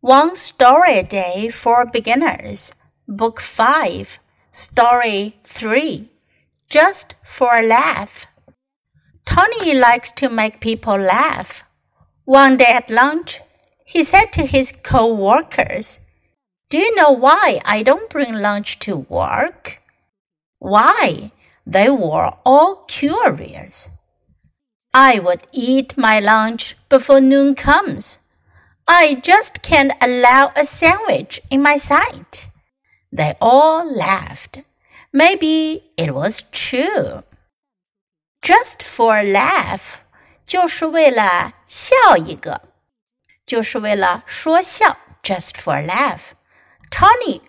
One Story a Day for Beginners, Book 5, Story 3, Just for a Laugh. Tony likes to make people laugh. One day at lunch, he said to his co workers, Do you know why I don't bring lunch to work? Why? They were all curious. I would eat my lunch before noon comes. I just can't allow a sandwich in my sight. They all laughed. Maybe it was true. Just for a laugh，就是为了笑一个，就是为了说笑。Just for a laugh. Tony，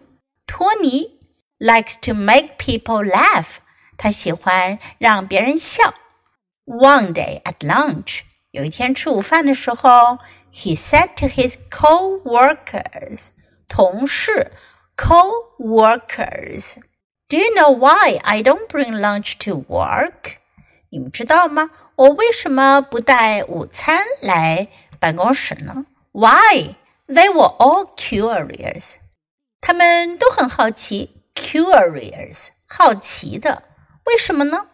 托尼 likes to make people laugh. 他喜欢让别人笑。One day at lunch， 有一天吃午饭的时候。he said to his co-workers, 同事 co-workers, Do you know why I don't bring lunch to work? 你们知道吗？我为什么不带午餐来办公室呢？Why? They were all curious. 他们都很好奇，curious 好奇的。为什么呢？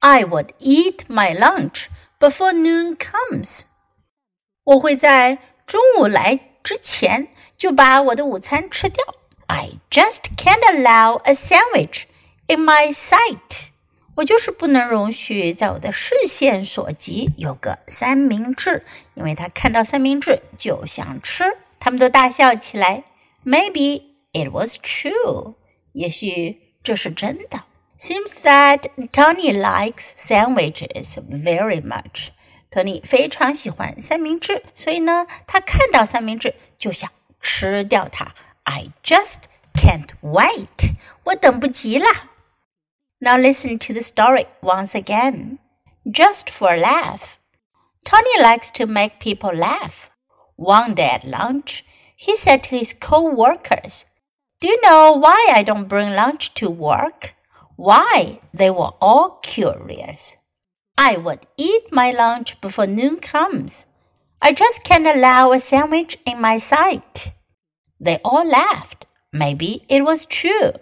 I would eat my lunch before noon comes. 我会在中午来之前就把我的午餐吃掉。I just can't allow a sandwich in my sight。我就是不能容许在我的视线所及有个三明治，因为他看到三明治就想吃。他们都大笑起来。Maybe it was true。也许这是真的。 Seems that Tony likes sandwiches very much。托尼非常喜欢三明治，所以呢，他看到三明治就想吃掉它。I just can't wait，我等不及了。Now listen to the story once again. Just for a laugh. Tony likes to make people laugh. One day at lunch, he said to his co-workers, Do you know why I don't bring lunch to work? Why? They were all curious. I would eat my lunch before noon comes. I just can't allow a sandwich in my sight. They all laughed. Maybe it was true.